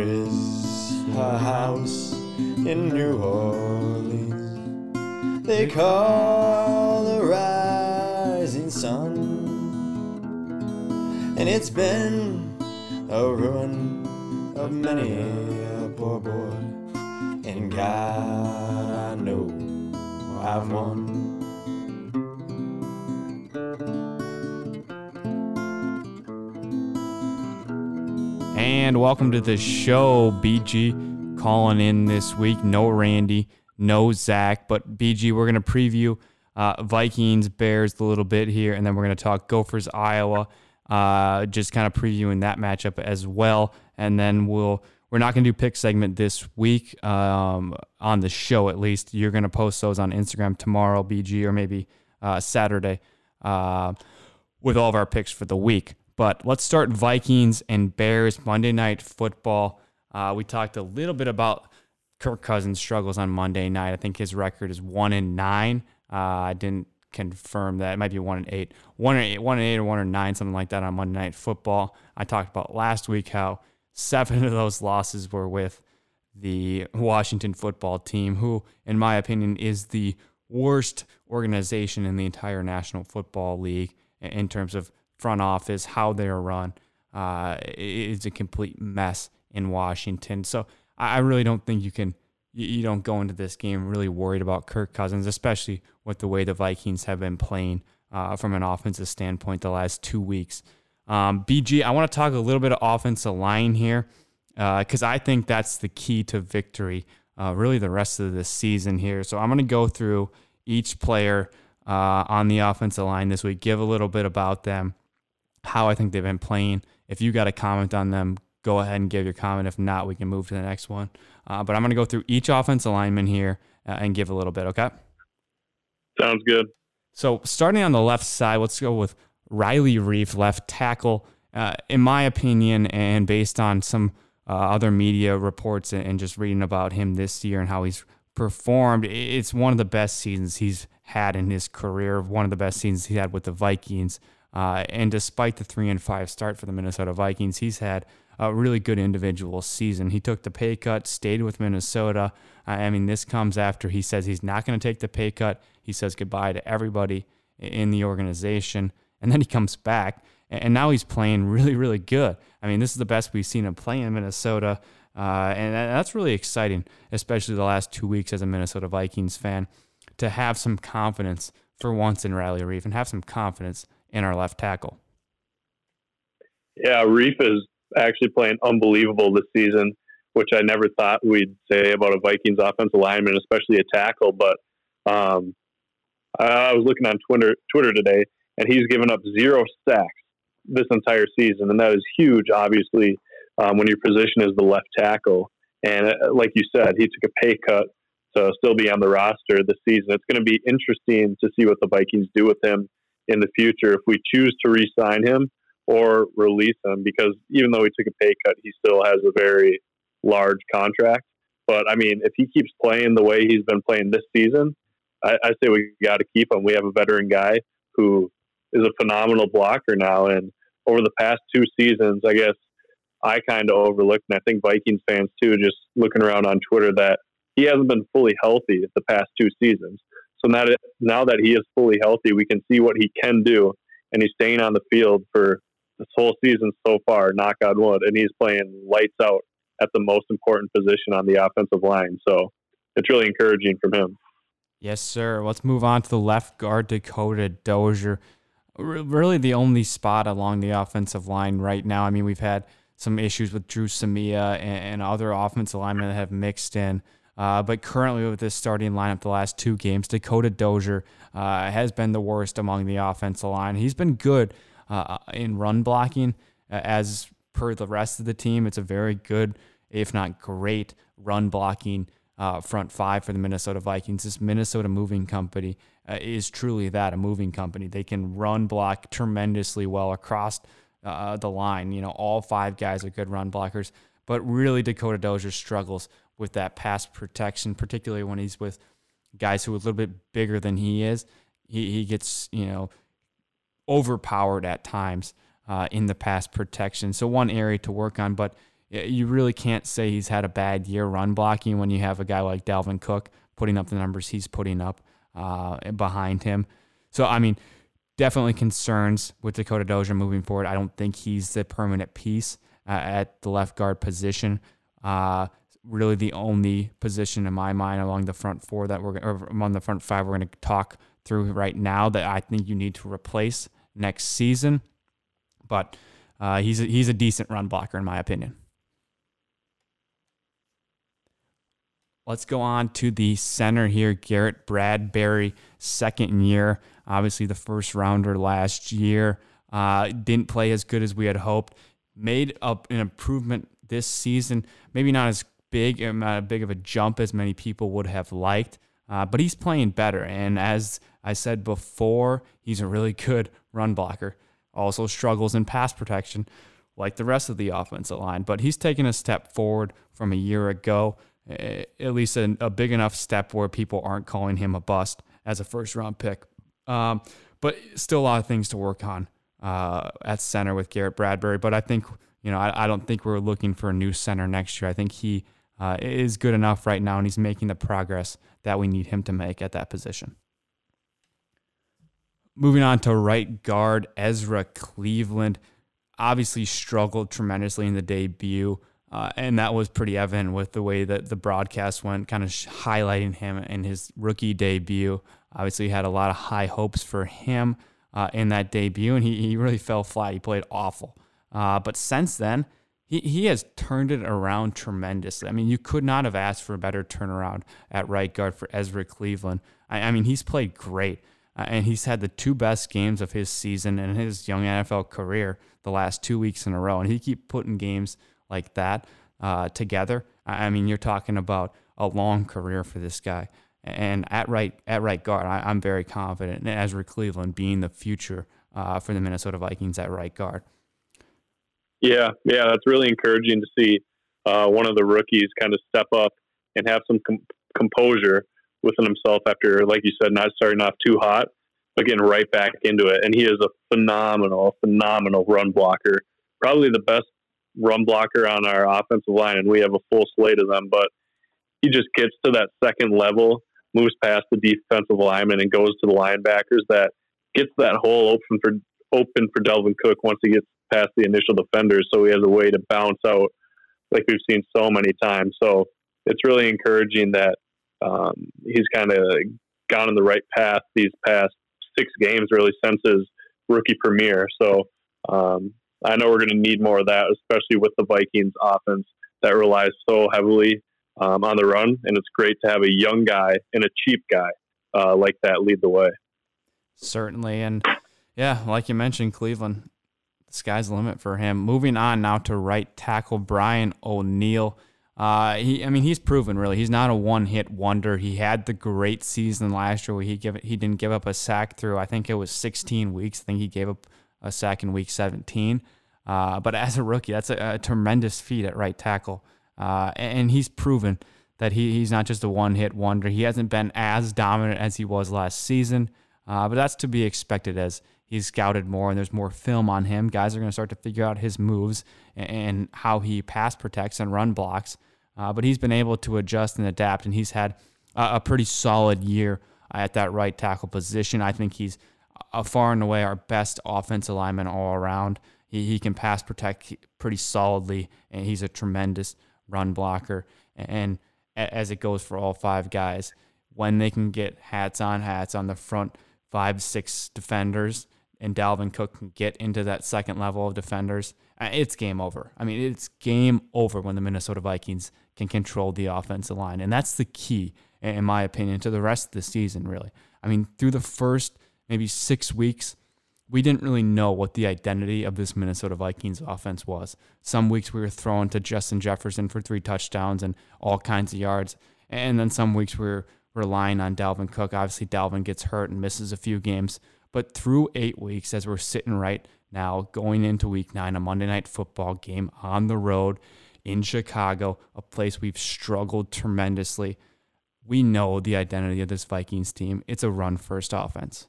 is a house in New Orleans they call the rising sun, and it's been a ruin of many a poor boy. And God, I know I've won. And welcome to the show, BG. Calling in this week. No Randy, no Zach, but BG, we're going to preview uh, Vikings, Bears a little bit here, and then we're going to talk Gophers, Iowa. Uh, just kind of previewing that matchup as well, and then we'll we're not going to do pick segment this week um, on the show. At least you're going to post those on Instagram tomorrow, BG, or maybe uh, Saturday, uh, with all of our picks for the week. But let's start Vikings and Bears Monday Night Football. Uh, we talked a little bit about Kirk Cousins' struggles on Monday night. I think his record is one and nine. Uh, I didn't confirm that. It might be one and eight, one and eight, one and eight, or one and nine, something like that on Monday Night Football. I talked about last week how seven of those losses were with the Washington football team, who, in my opinion, is the worst organization in the entire National Football League in terms of front office, how they're run. Uh, it's a complete mess in Washington. So I really don't think you can you don't go into this game really worried about Kirk Cousins, especially with the way the Vikings have been playing uh, from an offensive standpoint the last two weeks. Um, BG, I want to talk a little bit of offensive line here because uh, I think that's the key to victory, uh, really the rest of the season here. So I'm going to go through each player uh, on the offensive line this week, give a little bit about them, how I think they've been playing. If you got a comment on them, go ahead and give your comment. If not, we can move to the next one. Uh, but I'm going to go through each offense alignment here uh, and give a little bit, okay? Sounds good. So starting on the left side, let's go with Riley Reiff, left tackle. Uh, in my opinion, and based on some uh, other media reports and, and just reading about him this year and how he's performed, it's one of the best seasons he's had in his career, one of the best seasons he had with the Vikings. Uh, and despite the three and five start for the Minnesota Vikings, he's had a really good individual season. He took the pay cut, stayed with Minnesota. I mean, this comes after he says he's not going to take the pay cut. He says goodbye to everybody in the organization, and then he comes back, and now he's playing really, really good. I mean, this is the best we've seen him play in Minnesota, uh, and that's really exciting, especially the last two weeks as a Minnesota Vikings fan, to have some confidence for once in Riley Reiff and have some confidence in our left tackle. Yeah, Reiff is actually playing unbelievable this season, which I never thought we'd say about a Vikings offensive lineman, especially a tackle. But um, I was looking on Twitter Twitter today, and he's given up zero sacks this entire season, and that is huge. Obviously, um, when your position is the left tackle, and uh, like you said, he took a pay cut to still be on the roster this season. It's going to be interesting to see what the Vikings do with him in the future if we choose to re-sign him or release him because even though he took a pay cut, he still has a very large contract. But I mean, if he keeps playing the way he's been playing this season, I, I say we got to keep him. We have a veteran guy who is a phenomenal blocker now, and over the past two seasons, I guess I kind of overlooked, and I think Vikings fans too, just looking around on Twitter, that he hasn't been fully healthy the past two seasons. So now that now that he is fully healthy, we can see what he can do, and he's staying on the field for this whole season so far. Knock on wood, and he's playing lights out at the most important position on the offensive line. So it's really encouraging from him. Yes, sir. Let's move on to the left guard, Dakota Dozier. Really, the only spot along the offensive line right now. I mean, we've had some issues with Dru Samia and, and other offensive linemen that have mixed in. Uh, but currently, with this starting lineup, the last two games, Dakota Dozier uh, has been the worst among the offensive line. He's been good uh, in run blocking, uh, as per the rest of the team. It's a very good, if not great, run blocking uh, front five for the Minnesota Vikings. This Minnesota moving company uh, is truly that a moving company. They can run block tremendously well across the line. You know, all five guys are good run blockers. But really, Dakota Dozier struggles with that pass protection, particularly when he's with guys who are a little bit bigger than he is. He, he gets, you know, overpowered at times uh, in the pass protection. So one area to work on, but you really can't say he's had a bad year run blocking when you have a guy like Dalvin Cook putting up the numbers he's putting up uh, behind him. So, I mean, definitely concerns with Dakota Dozier moving forward. I don't think he's the permanent piece uh, at the left guard position. Uh, really, the only position in my mind along the front four that we're or among the front five we're going to talk through right now that I think you need to replace next season. But uh, he's a, he's a decent run blocker in my opinion. Let's go on to the center here, Garrett Bradbury, second year. Obviously, the first rounder last year. Uh, didn't play as good as we had hoped. Made up an improvement this season. Maybe not as big, not as big of a jump as many people would have liked, uh, but he's playing better. And as I said before, he's a really good run blocker. Also struggles in pass protection, like the rest of the offensive line. But he's taken a step forward from a year ago. Eh, at least a, a, big enough step where people aren't calling him a bust as a first round pick. Um, but still a lot of things to work on uh, at center with Garrett Bradbury. But I think, you know, I, I, don't think we're looking for a new center next year. I think he uh, is good enough right now and he's making the progress that we need him to make at that position. Moving on to right guard, Ezra Cleveland obviously struggled tremendously in the debut. Uh, and that was pretty evident with the way that the broadcast went, kind of highlighting him in his rookie debut. Obviously, had a lot of high hopes for him uh, in that debut, and he, he really fell flat. He played awful. Uh, but since then, he, he has turned it around tremendously. I mean, you could not have asked for a better turnaround at right guard for Ezra Cleveland. I, I mean, he's played great, uh, and he's had the two best games of his season and his young NFL career the last two weeks in a row. And he keep putting games like that uh, together, I mean, you're talking about a long career for this guy. And at right at right guard, I, am very confident in Ezra Cleveland being the future uh, for the Minnesota Vikings at right guard. Yeah, yeah, that's really encouraging to see uh, one of the rookies kind of step up and have some com- composure within himself after, like you said, not starting off too hot, but getting right back into it. And he is a phenomenal, phenomenal run blocker. Probably the best run blocker on our offensive line, and we have a full slate of them. But he just gets to that second level, moves past the defensive lineman, and goes to the linebackers. That gets that hole open for open for Dalvin Cook once he gets past the initial defenders. So he has a way to bounce out, like we've seen so many times. So it's really encouraging that um, he's kind of gone in the right path these past six games, really since his rookie premiere. So um, I know we're going to need more of that, especially with the Vikings offense that relies so heavily um, on the run. And it's great to have a young guy and a cheap guy uh, like that lead the way. Certainly. And yeah, like you mentioned, Cleveland, the sky's the limit for him. Moving on now to right tackle Brian O'Neill. Uh, he, I mean, he's proven really he's not a one-hit wonder. He had the great season last year where he give he didn't give up a sack through I think it was 16 weeks. I think he gave up a sack in week 17. Uh, but as a rookie, that's a, a tremendous feat at right tackle. Uh, and he's proven that he, he's not just a one hit wonder. He hasn't been as dominant as he was last season, uh, but that's to be expected as he's scouted more and there's more film on him. Guys are going to start to figure out his moves and, how he pass protects and run blocks. Uh, but he's been able to adjust and adapt, and he's had a, a pretty solid year at that right tackle position. I think he's a far and away our best offensive lineman all around. He, he can pass protect pretty solidly, and he's a tremendous run blocker. And as it goes for all five guys, when they can get hats on hats on the front five, six defenders, and Dalvin Cook can get into that second level of defenders, uh, it's game over. I mean, it's game over when the Minnesota Vikings can control the offensive line. And that's the key, in my opinion, to the rest of the season, really. I mean, through the first maybe six weeks, we didn't really know what the identity of this Minnesota Vikings offense was. Some weeks we were throwing to Justin Jefferson for three touchdowns and all kinds of yards. And then some weeks we were relying on Dalvin Cook. Obviously, Dalvin gets hurt and misses a few games. But through eight weeks, as we're sitting right now, going into week nine, a Monday night football game on the road in Chicago, a place we've struggled tremendously, we know the identity of this Vikings team. It's a run first offense.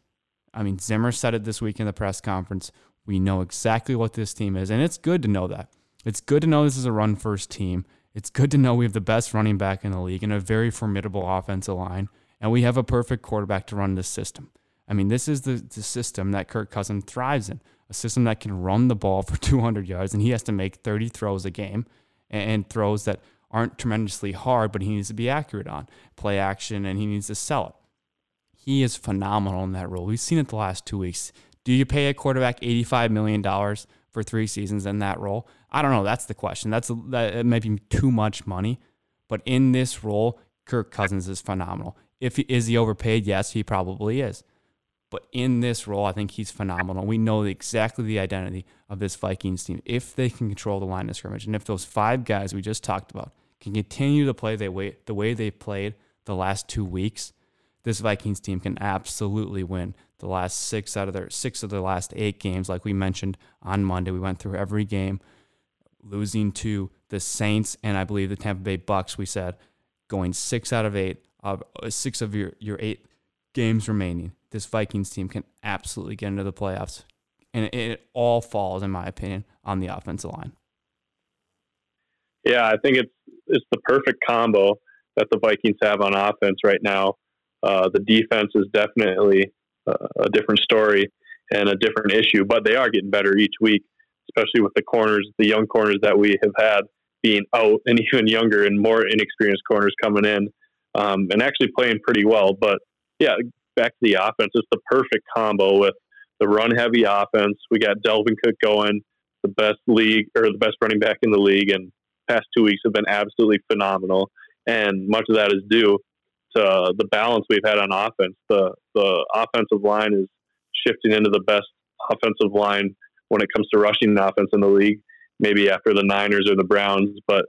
I mean, Zimmer said it this week in the press conference. We know exactly what this team is, and it's good to know that. It's good to know this is a run first team. It's good to know we have the best running back in the league and a very formidable offensive line, and we have a perfect quarterback to run this system. I mean, this is the, the system that Kirk Cousins thrives in a system that can run the ball for 200 yards, and he has to make 30 throws a game and, and throws that aren't tremendously hard, but he needs to be accurate on play action and he needs to sell it. He is phenomenal in that role. We've seen it the last two weeks. Do you pay a quarterback $85 million for three seasons in that role? I don't know. That's the question. That's that it be too much money, but in this role, Kirk Cousins is phenomenal. If he, is he overpaid? Yes, he probably is. But in this role, I think he's phenomenal. We know exactly the identity of this Vikings team if they can control the line of scrimmage, and if those five guys we just talked about can continue to play the way the way they played the last two weeks, this Vikings team can absolutely win the last six out of their six of the last eight games. Like we mentioned on Monday, we went through every game, losing to the Saints and I believe the Tampa Bay Bucks. We said going six out of eight of uh, six of your your eight games remaining. This Vikings team can absolutely get into the playoffs, and it, all falls, in my opinion, on the offensive line. Yeah, I think it's it's the perfect combo that the Vikings have on offense right now. Uh, the defense is definitely uh, a different story and a different issue, but they are getting better each week, especially with the corners, the young corners that we have had being out, and even younger and more inexperienced corners coming in um, and actually playing pretty well. But yeah, back to the offense, it's the perfect combo with the run heavy offense. We got Dalvin Cook going, the best league or the best running back in the league, and past two weeks have been absolutely phenomenal. And much of that is due to the balance we've had on offense. The the offensive line is shifting into the best offensive line when it comes to rushing offense in the league. Maybe after the Niners or the Browns, but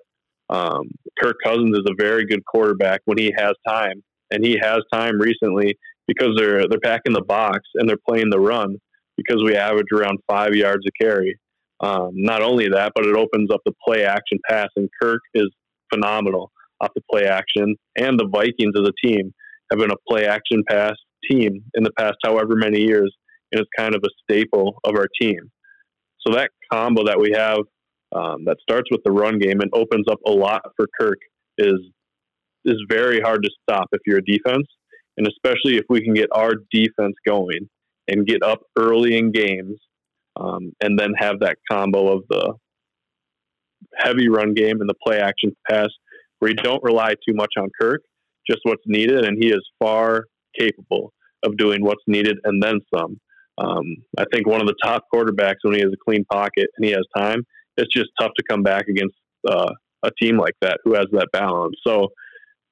um, Kirk Cousins is a very good quarterback when he has time, and he has time recently because they're they're packing the box and they're playing the run because we average around five yards a carry. Um, not only that, but it opens up the play action pass, and Kirk is phenomenal off the play action. And the Vikings as a team have been a play action pass team in the past however many years, and it's kind of a staple of our team. So that combo that we have um, that starts with the run game and opens up a lot for Kirk is is very hard to stop if you're a defense, and especially if we can get our defense going and get up early in games um, and then have that combo of the heavy run game and the play action pass where you don't rely too much on Kirk, just what's needed, and he is far capable of doing what's needed and then some. Um, I think one of the top quarterbacks when he has a clean pocket and he has time, it's just tough to come back against uh, a team like that who has that balance. So,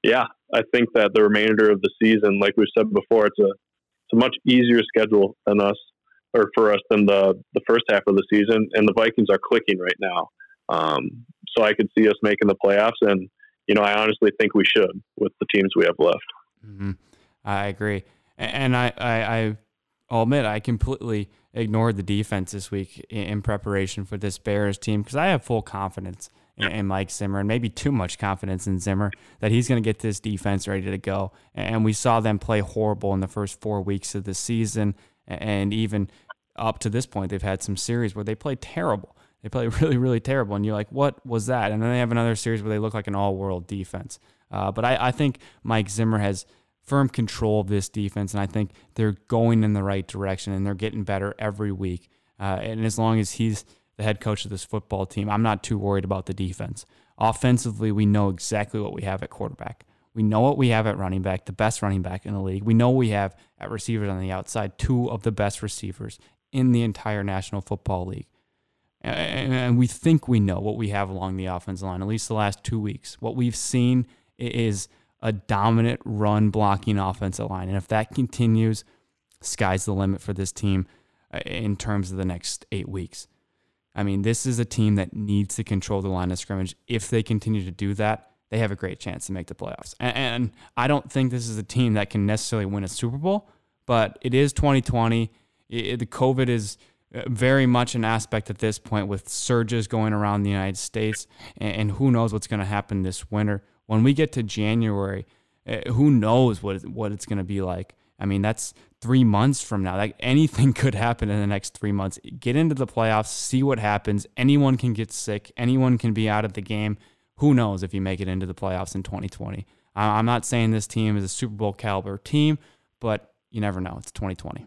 yeah, I think that the remainder of the season, like we said before, it's a it's a much easier schedule than us or for us than the the first half of the season, and the Vikings are clicking right now. Um, so I could see us making the playoffs, and you know I honestly think we should with the teams we have left. Mm-hmm. I agree, and I, I I'll admit I completely ignored the defense this week in preparation for this Bears team because I have full confidence in, Mike Zimmer and maybe too much confidence in Zimmer that he's going to get this defense ready to go. And we saw them play horrible in the first four weeks of the season and even up to this point, they've had some series where they play terrible. They play really, really terrible, and you're like, "What was that?" And then they have another series where they look like an all-world defense. Uh, but I, I think Mike Zimmer has firm control of this defense, and I think they're going in the right direction, and they're getting better every week. Uh, and as long as he's the head coach of this football team, I'm not too worried about the defense. Offensively, we know exactly what we have at quarterback. We know what we have at running back, the best running back in the league. We know we have at receivers on the outside, two of the best receivers in the entire National Football League. And we think we know what we have along the offensive line, at least the last two weeks. What we've seen is a dominant run blocking offensive line. And if that continues, sky's the limit for this team uh, in terms of the next eight weeks. I mean, this is a team that needs to control the line of scrimmage. If they continue to do that, they have a great chance to make the playoffs. And, and, I don't think this is a team that can necessarily win a Super Bowl, but it is 2020. It, the COVID is uh, very much an aspect at this point with surges going around the United States, and, and who knows what's going to happen this winter. When we get to January, uh, who knows what what it's going to be like? I mean, that's three months from now. Like anything could happen in the next three months. Get into the playoffs, see what happens. Anyone can get sick, anyone can be out of the game. Who knows if you make it into the playoffs in 2020? I'm not saying this team is a Super Bowl caliber team, but you never know. It's 2020.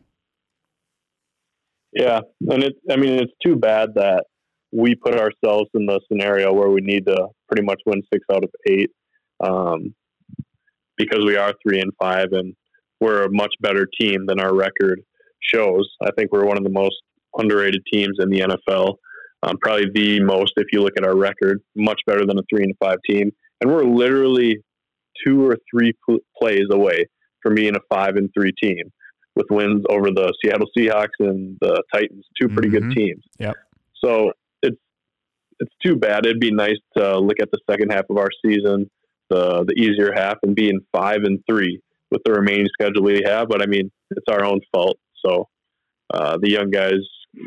Yeah, and it. I mean, it's too bad that we put ourselves in the scenario where we need to pretty much win six out of eight, um, because we are three and five, and we're a much better team than our record shows. I think we're one of the most underrated teams in the NFL. Um, probably the most if you look at our record, much better than a three and five team, and we're literally two or three pl- plays away from being a five and three team with wins over the Seattle Seahawks and the Titans, two pretty mm-hmm. good teams. Yep. So it's it's too bad. It'd be nice to look at the second half of our season, the the easier half, and being five and three with the remaining schedule we have. But I mean, it's our own fault. So uh, the young guys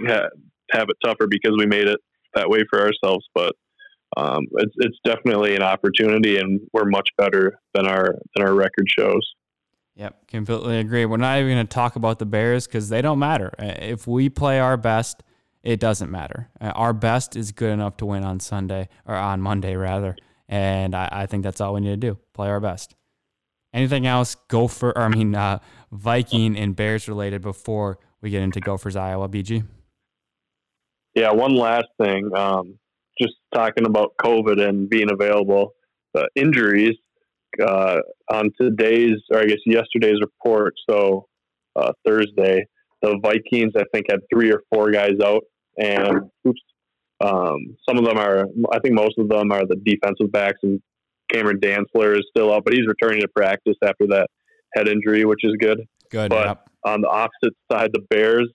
ha- have it tougher because we made it that way for ourselves. But um, it's it's definitely an opportunity, and we're much better than our than our record shows. Yep, completely agree. We're not even going to talk about the Bears because they don't matter. Uh, if we play our best, it doesn't matter. Uh, our best is good enough to win on Sunday or on Monday rather, and I, I think that's all we need to do: play our best. Anything else? Gopher, or I mean, uh, Viking and Bears related before we get into Gophers Iowa BG. Yeah, one last thing. Um, just talking about COVID and being available. Uh, injuries uh, on today's, or I guess yesterday's report, so uh, Thursday, the Vikings, I think, had three or four guys out. And oops, um, some of them are, I think most of them are the defensive backs, and Cameron Dantzler is still out, but he's returning to practice after that head injury, which is good. Good. But yep. on the opposite side, the Bears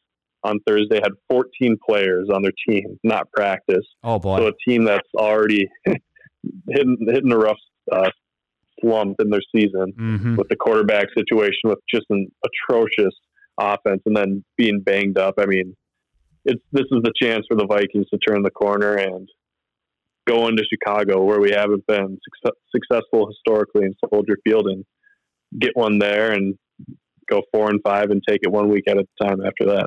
on Thursday had 14 players on their team, not practice. Oh boy! So a team that's already hitting hitting a rough uh, slump in their season mm-hmm. with the quarterback situation, with just an atrocious offense, and then being banged up. I mean, it's this is the chance for the Vikings to turn the corner and go into Chicago, where we haven't been success, successful historically in Soldier Field, and get one there and go four and five and take it one week at a time after that.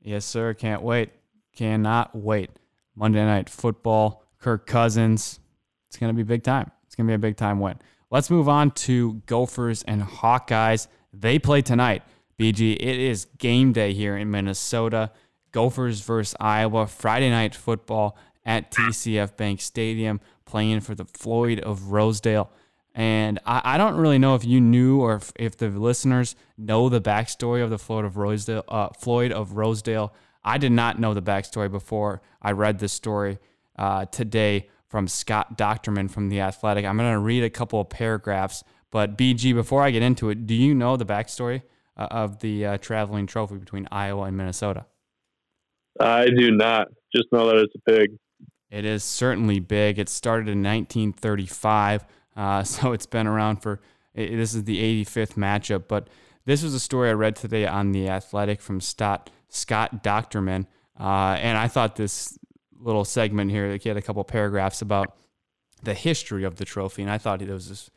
Yes, sir. Can't wait. Cannot wait. Monday night football. Kirk Cousins. It's going to be big time. It's going to be a big time win. Let's move on to Gophers and Hawkeyes. They play tonight. BG, it is game day here in Minnesota. Gophers versus Iowa. Friday night football at TCF Bank Stadium, playing for the Floyd of Rosedale. And I, I don't really know if you knew or if, if, the listeners know the backstory of the Floyd of Rosedale. Uh, Floyd of Rosedale. I did not know the backstory before I read this story uh, today from Scott Dochterman from The Athletic. I'm going to read a couple of paragraphs. But BG, before I get into it, do you know the backstory uh, of the uh, traveling trophy between Iowa and Minnesota? I do not. Just know that it's a pig. It is certainly big. It started in 1935, uh, so it's been around for. It, this is the 85th matchup, but this was a story I read today on the Athletic from Scott Scott Dochterman, uh, and I thought this little segment here. He had a couple paragraphs about the history of the trophy, and I thought it was just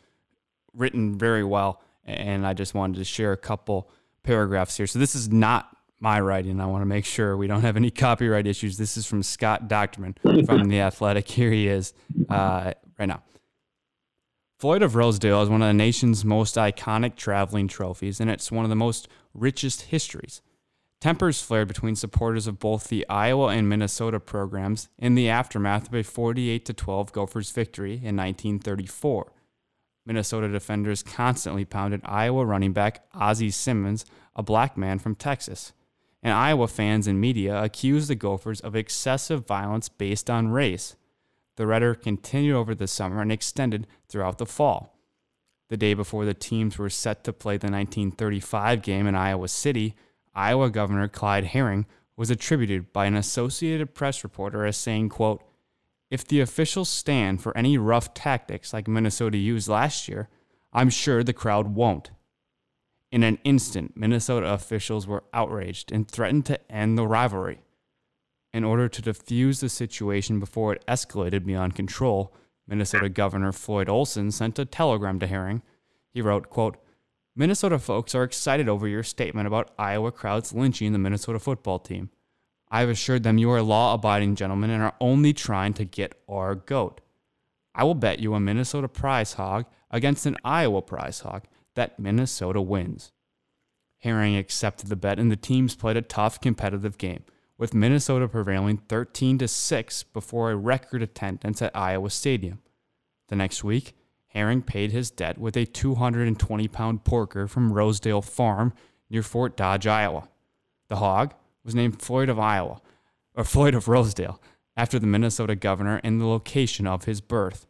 written very well. And I just wanted to share a couple paragraphs here. So this is not my writing. I want to make sure we don't have any copyright issues. This is from Scott Dochterman from The Athletic. Here he is uh, right now. Floyd of Rosedale is one of the nation's most iconic traveling trophies, and it's one of the most richest histories. Tempers flared between supporters of both the Iowa and Minnesota programs in the aftermath of a 48 12 Gophers victory in 1934. Minnesota defenders constantly pounded Iowa running back Ozzie Simmons, a black man from Texas. And Iowa fans and media accused the Gophers of excessive violence based on race. The rhetoric continued over the summer and extended throughout the fall. The day before the teams were set to play the 1935 game in Iowa City, Iowa Governor Clyde Herring was attributed by an Associated Press reporter as saying, quote, if the officials stand for any rough tactics like Minnesota used last year, I'm sure the crowd won't. In an instant, Minnesota officials were outraged and threatened to end the rivalry. In order to defuse the situation before it escalated beyond control, Minnesota Governor Floyd Olson sent a telegram to Herring. He wrote, quote, Minnesota folks are excited over your statement about Iowa crowds lynching the Minnesota football team. I've assured them you are law abiding gentlemen and are only trying to get our goat. I will bet you a Minnesota prize hog against an Iowa prize hog that Minnesota wins. Herring accepted the bet and the teams played a tough competitive game, with Minnesota prevailing 13 to 6 before a record attendance at Iowa Stadium. The next week, Herring paid his debt with a 220 pound porker from Rosedale Farm near Fort Dodge, Iowa. The hog was named Floyd of Iowa, or Floyd of Rosedale, after the Minnesota governor and the location of his birth.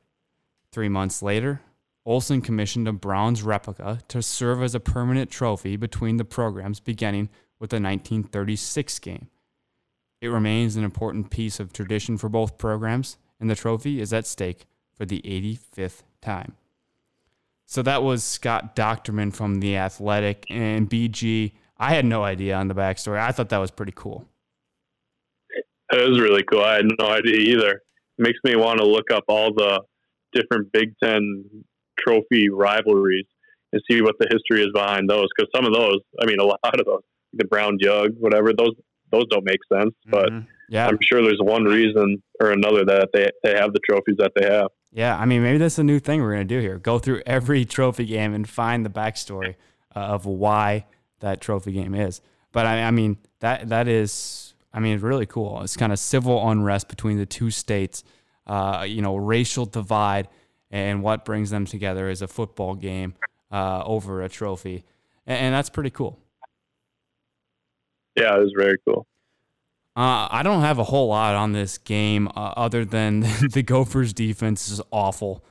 Three months later, Olson commissioned a bronze replica to serve as a permanent trophy between the programs beginning with the 1936 game. It remains an important piece of tradition for both programs, and the trophy is at stake for the 85th time. So that was Scott Dochterman from The Athletic and BG. I had no idea on the backstory. I thought that was pretty cool. It was really cool. I had no idea either. It makes me want to look up all the different Big Ten trophy rivalries and see what the history is behind those. Because some of those, I mean, a lot of those, the Brown Jug, whatever, those those don't make sense. But mm-hmm. yeah, I'm sure there's one reason or another that they they have the trophies that they have. Yeah, I mean, maybe that's a new thing we're gonna do here. Go through every trophy game and find the backstory uh, of why that trophy game is. But I, I mean, that that is, I mean, really cool. It's kind of civil unrest between the two states. Uh, you know, racial divide and what brings them together is a football game uh, over a trophy, and, and, that's pretty cool. Yeah, it was very cool. Uh, I don't have a whole lot on this game uh, other than the Gophers' defense is awful,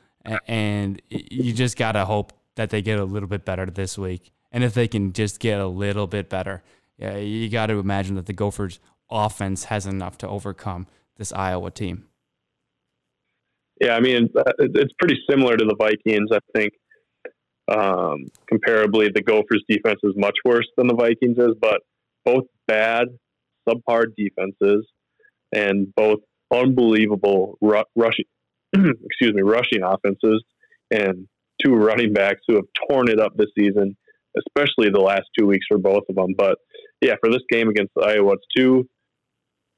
and you just gotta hope that they get a little bit better this week. And if they can just get a little bit better, yeah, you got to imagine that the Gophers' offense has enough to overcome this Iowa team. Yeah, I mean, it's pretty similar to the Vikings. I think um, comparably, the Gophers' defense is much worse than the Vikings is, but both bad, subpar defenses, and both unbelievable ru- rushing, excuse me, rushing offenses, and two running backs who have torn it up this season, especially the last two weeks for both of them. But yeah, for this game against Iowa, it's two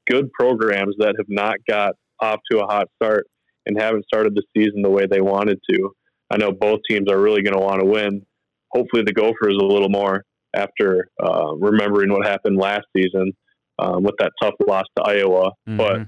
good programs that have not got off to a hot start and haven't started the season the way they wanted to. I know both teams are really going to want to win. Hopefully, the Gophers a little more after uh, remembering what happened last season um, with that tough loss to Iowa. Mm-hmm. But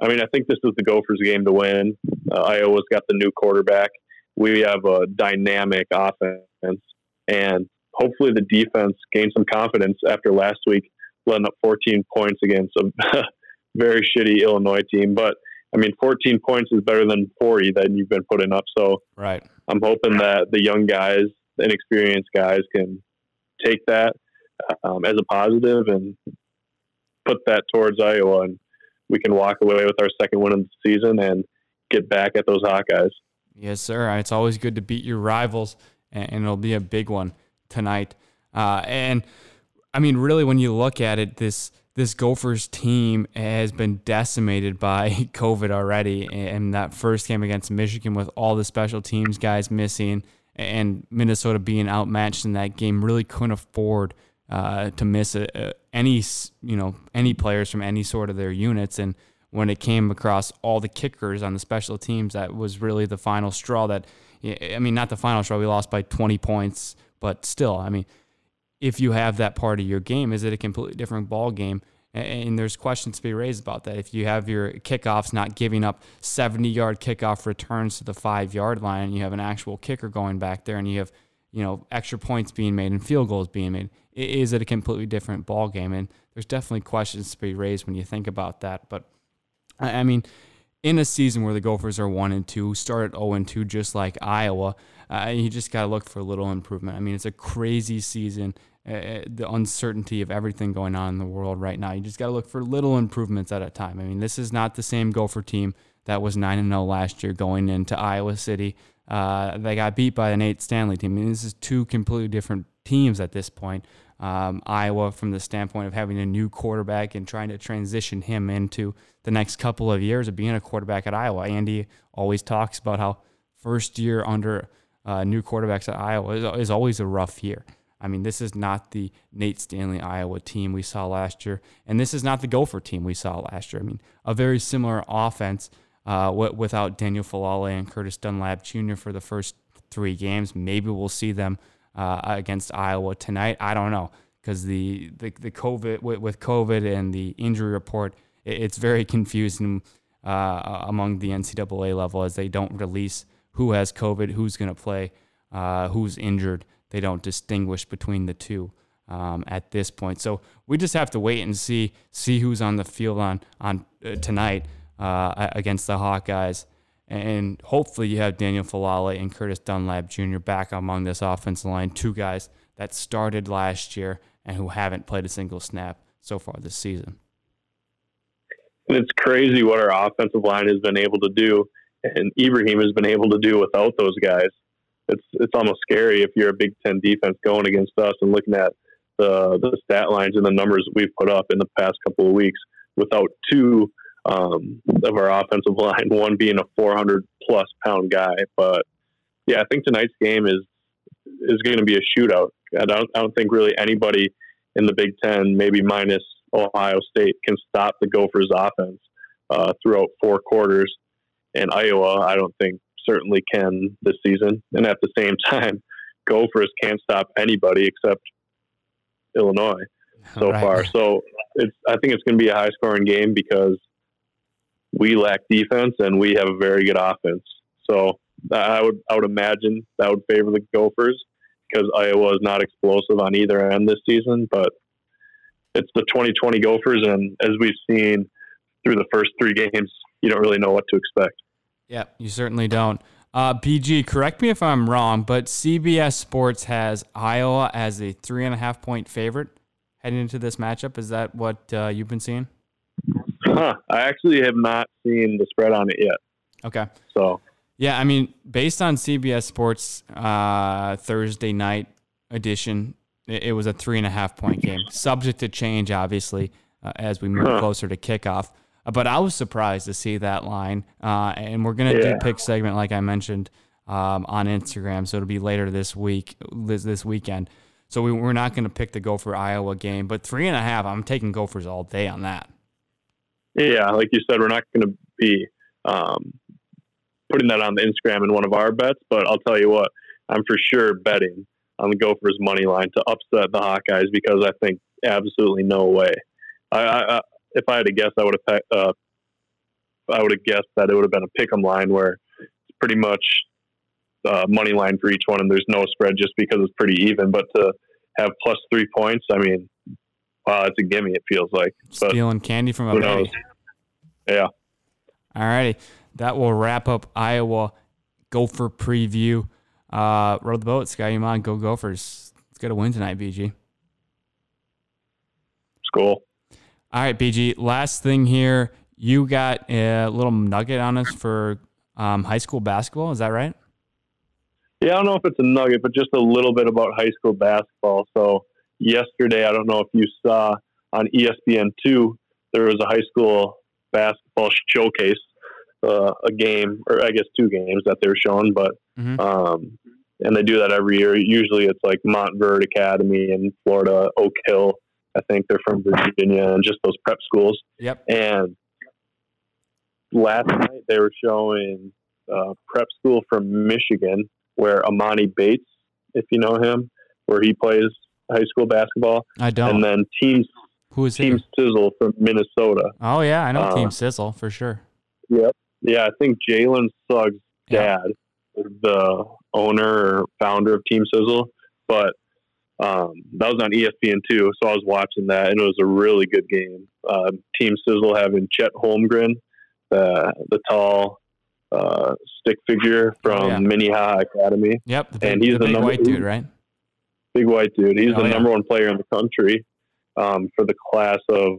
I mean, I think this is the Gophers' game to win. Uh, Iowa's got the new quarterback. We have a dynamic offense, and hopefully, the defense gains some confidence after last week, letting up 14 points against a very shitty Illinois team. But I mean, 14 points is better than 40 that you've been putting up. So right. I'm hoping that the young guys, the inexperienced guys, can take that um, as a positive and put that towards Iowa, and we can walk away with our second win of the season and get back at those Hawkeyes. Yes, sir. It's always good to beat your rivals, and it'll be a big one tonight. Uh, and I mean, really, when you look at it, this this Gophers team has been decimated by COVID already. And that first game against Michigan with all the special teams guys missing and Minnesota being outmatched in that game really couldn't afford uh, to miss a, a, any you know any players from any sort of their units. And when it came across all the kickers on the special teams, that was really the final straw. That I mean, not the final straw. We lost by 20 points, but still, I mean if you have that part of your game, is it a completely different ball game? And there's questions to be raised about that. If you have your kickoffs not giving up 70 yard kickoff returns to the five yard line, and you have an actual kicker going back there, and you have you know extra points being made and field goals being made, is it a completely different ball game? And there's definitely questions to be raised when you think about that. But I mean, in a season where the Gophers are one and two, started 0 and two, just like Iowa, uh, you just got to look for a little improvement. I mean, it's a crazy season uh, the uncertainty of everything going on in the world right now. You just got to look for little improvements at a time. I mean, this is not the same Gopher team that was 9 and 0 last year going into Iowa City. Uh, they got beat by a Nate Stanley team. I mean, this is two completely different teams at this point. Um, Iowa, from the standpoint of having a new quarterback and trying to transition him into the next couple of years of being a quarterback at Iowa. Andy always talks about how first year under uh, new quarterbacks at Iowa is, is always a rough year. I mean, this is not the Nate Stanley Iowa team we saw last year, and this is not the Gopher team we saw last year. I mean, a very similar offense uh, without Daniel Faalele and Curtis Dunlap Jr. for the first three games. Maybe we'll see them uh, against Iowa tonight. I don't know because the, the the COVID with, COVID and the injury report, it, it's very confusing uh, among the NCAA level as they don't release who has COVID, who's going to play, uh, who's injured. They don't distinguish between the two um, at this point. So we just have to wait and see see who's on the field on on uh, tonight uh, against the Hawkeyes. And hopefully you have Daniel Faalele and Curtis Dunlap Jr. back among this offensive line, two guys that started last year and who haven't played a single snap so far this season. It's crazy what our offensive line has been able to do, and Ibrahim has been able to do without those guys. It's it's almost scary if you're a Big Ten defense going against us and looking at the the stat lines and the numbers that we've put up in the past couple of weeks without two um, of our offensive line, one being a 400 plus pound guy. But yeah, I think tonight's game is is going to be a shootout. I don't, I don't think really anybody in the Big Ten, maybe minus Ohio State, can stop the Gophers' offense uh, throughout four quarters. And Iowa, I don't think certainly can this season. And at the same time, Gophers can't stop anybody except Illinois so right. far. So it's I think it's going to be a high scoring game because we lack defense and we have a very good offense. So I would I would imagine that would favor the Gophers because Iowa is not explosive on either end this season. But it's the 2020 Gophers, and as we've seen through the first three games, you don't really know what to expect. Yeah, you certainly don't. Uh, BG, correct me if I'm wrong, but CBS Sports has Iowa as a three and a half point favorite heading into this matchup. Is that what uh, you've been seeing? Huh. I actually have not seen the spread on it yet. Okay. So. Yeah, I mean, based on CBS Sports uh, Thursday night edition, it, it, was a three and a half point game, subject to change, obviously, uh, as we move huh. closer to kickoff. But I was surprised to see that line, uh, and we're gonna yeah. do pick segment like I mentioned um, on Instagram, so it'll be later this week, this, this weekend. So we, we're not going to pick the Gopher Iowa game, but three and a half, I'm taking Gophers all day on that. Yeah, like you said, we're not going to be um, putting that on the Instagram in one of our bets, but I'll tell you what, I'm for sure betting on the Gophers money line to upset the Hawkeyes because I think absolutely no way. I, I, if I had to guess, I would have uh, I would have guessed that it would have been a pick'em line where it's pretty much uh, money line for each one, and there's no spread just because it's pretty even. But to have plus three points, I mean, wow, it's a gimme. It feels like but stealing candy from a baby. Yeah. All righty, that will wrap up Iowa Gopher preview. Uh, row the boat, Sky on, go Gophers. Let's get a win tonight, BG. It's cool. All right, BG. Last thing here, you got a little nugget on us for um, high school basketball. Is that right? Yeah, I don't know if it's a nugget, but just a little bit about high school basketball. So yesterday, I don't know if you saw on ESPN two, there was a high school basketball showcase, uh, a game or I guess two games that they were showing, but mm-hmm. um, and they do that every year. Usually, it's like Montverde Academy in Florida, Oak Hill. I think they're from Virginia, and just those prep schools. Yep. And last night they were showing uh, prep school from Michigan, where Emoni Bates, if you know him, where he plays high school basketball. I don't. And then Team who is Team he? Sizzle from Minnesota. Oh yeah, I know uh, Team Sizzle for sure. Yep. Yeah, I think Jalen Suggs' dad is the owner or founder of Team Sizzle, but um, that was on ESPN too. So I was watching that, and it was a really good game. Uh, Team Sizzle having Chet Holmgren, uh, the tall uh, stick figure from oh, yeah. Minnehaha Academy. Yep, big, and he's the, the number, white dude, right? Big white dude. He's oh, the yeah. number one player in the country um, for the class of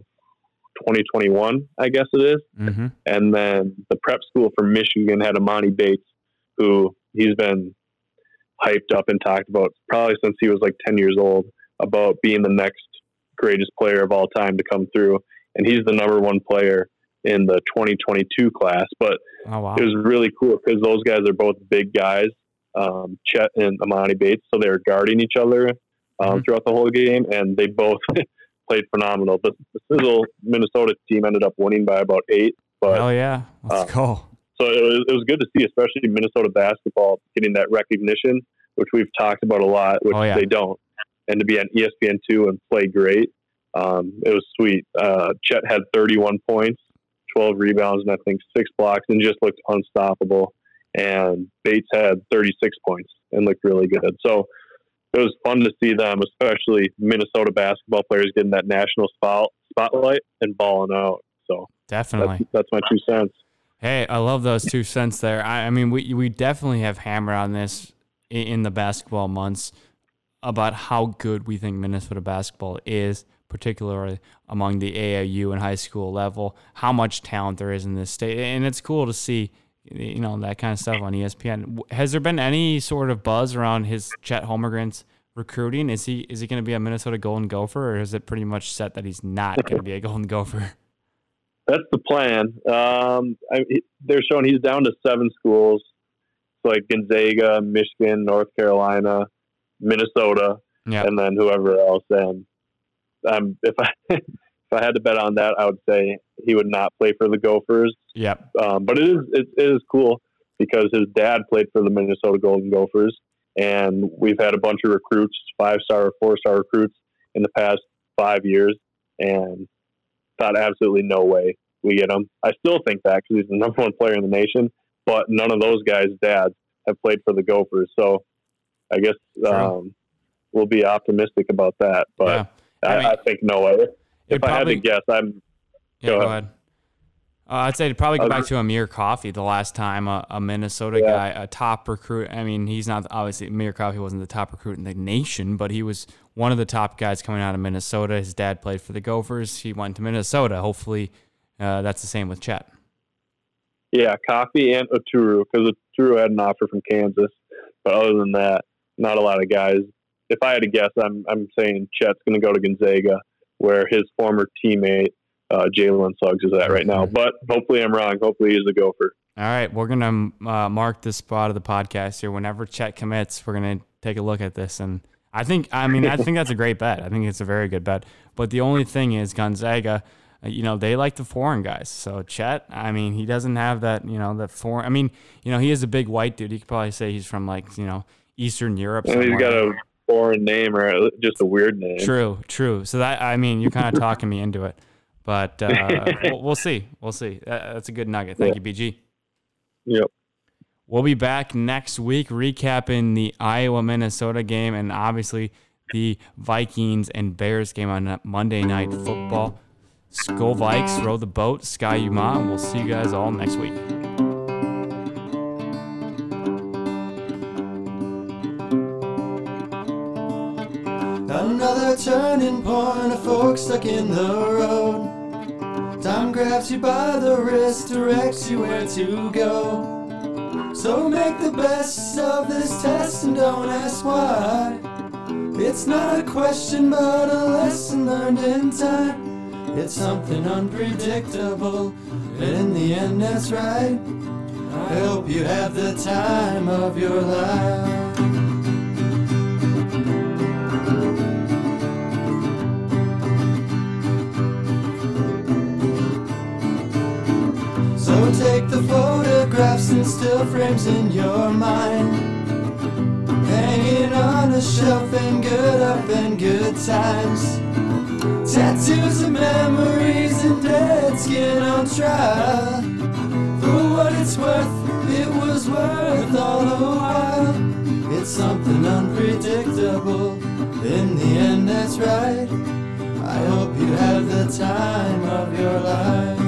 2021, I guess it is. Mm-hmm. And then the prep school for Michigan had Emoni Bates, who he's been hyped up and talked about probably since he was like 10 years old about being the next greatest player of all time to come through. And he's the number one player in the 2022 class. But oh, wow. it was really cool because those guys are both big guys. um, Chet and Emoni Bates, so they were guarding each other um, Mhm. throughout the whole game, and they both played phenomenal. The, the Sizzle Minnesota team ended up winning by about eight, but Hell yeah. Let's uh, go. So it was, it was good to see, especially Minnesota basketball getting that recognition, which we've talked about a lot, which Oh, yeah. they don't, and to be on ESPN two and play great. Um, it was sweet. Uh, Chet had 31 points, 12 rebounds, and I think six blocks, and just looked unstoppable. And Bates had 36 points and looked really good. So it was fun to see them, especially Minnesota basketball players, getting that national spot, spotlight and balling out. So Definitely. that's, that's my two cents. Hey, I love those two cents there. I, I mean, we we definitely have hammered on this in, in the basketball months about how good we think Minnesota basketball is, particularly among the AAU and high school level. How much talent there is in this state, and it's cool to see, you know, that kind of stuff on ESPN. Has there been any sort of buzz around his Chet Holmgren's recruiting? Is he is he going to be a Minnesota Golden Gopher, or is it pretty much set that he's not going to be a Golden Gopher? That's the plan. Um, I, they're showing he's down to seven schools, It's like Gonzaga, Michigan, North Carolina, Minnesota, Yeah. and then whoever else. And um, if I if I had to bet on that, I would say he would not play for the Gophers. Yep. Um, but it is it, it is cool because his dad played for the Minnesota Golden Gophers, and we've had a bunch of recruits, five star or four star recruits, in the past five years, and thought absolutely no way we get him. I still think that because he's the number one player in the nation, but none of those guys' dads have played for the Gophers, so I guess um, we'll be optimistic about that. But yeah. I, I mean, I think no way. If I had to guess, I'm Yeah, Go go, ahead. ahead. Uh, I'd say to probably go Uh, back to Amir Coffey the last time a, a Minnesota Yeah. guy, a top recruit. I mean, he's not obviously Amir Coffey wasn't the top recruit in the nation, but he was one of the top guys coming out of Minnesota. His dad played for the Gophers. He went to Minnesota. Hopefully, uh, that's the same with Chet. Yeah, Coffey and Oturu because Oturu had an offer from Kansas, but other than that, not a lot of guys. If I had to guess, I'm I'm saying Chet's going to go to Gonzaga, where his former teammate uh, Jalen Suggs is at right now. But hopefully, I'm wrong. Hopefully, he's a Gopher. All right, we're gonna uh, mark this spot of the podcast here. Whenever Chet commits, we're gonna take a look at this, and I think, I mean, I think that's a great bet. I think it's a very good bet. But the only thing is, Gonzaga, uh, you know, they like the foreign guys. So Chet, I mean, he doesn't have that, you know, that foreign. I mean, you know, he is a big white dude. You could probably say he's from like, you know, Eastern Europe. And he's somewhere. got a foreign name or just a weird name. True, true. So that I mean, you're kind of talking me into it, but uh, we'll, we'll see. We'll see. That, that's a good nugget. Thank you, BG. Yep. We'll be back next week recapping the Iowa Minnesota game and obviously the Vikings and Bears game on Monday Night Football. Skol Vikes, row the boat, Ski-U-Mah, and we'll see you guys all next week. Another turning point, a fork stuck in the road. Time grabs you by the wrist, directs you where to go. So make the best of this test and don't ask why. It's not a question, but a lesson learned in time. It's something unpredictable, but in the end, that's right. I hope you have the time of your life. The photographs and still frames in your mind. Hanging on a shelf and good up and good times. Tattoos of memories and dead skin on trial. For what it's worth, it was worth all the while. It's something unpredictable. In the end, that's right. I hope you have the time of your life.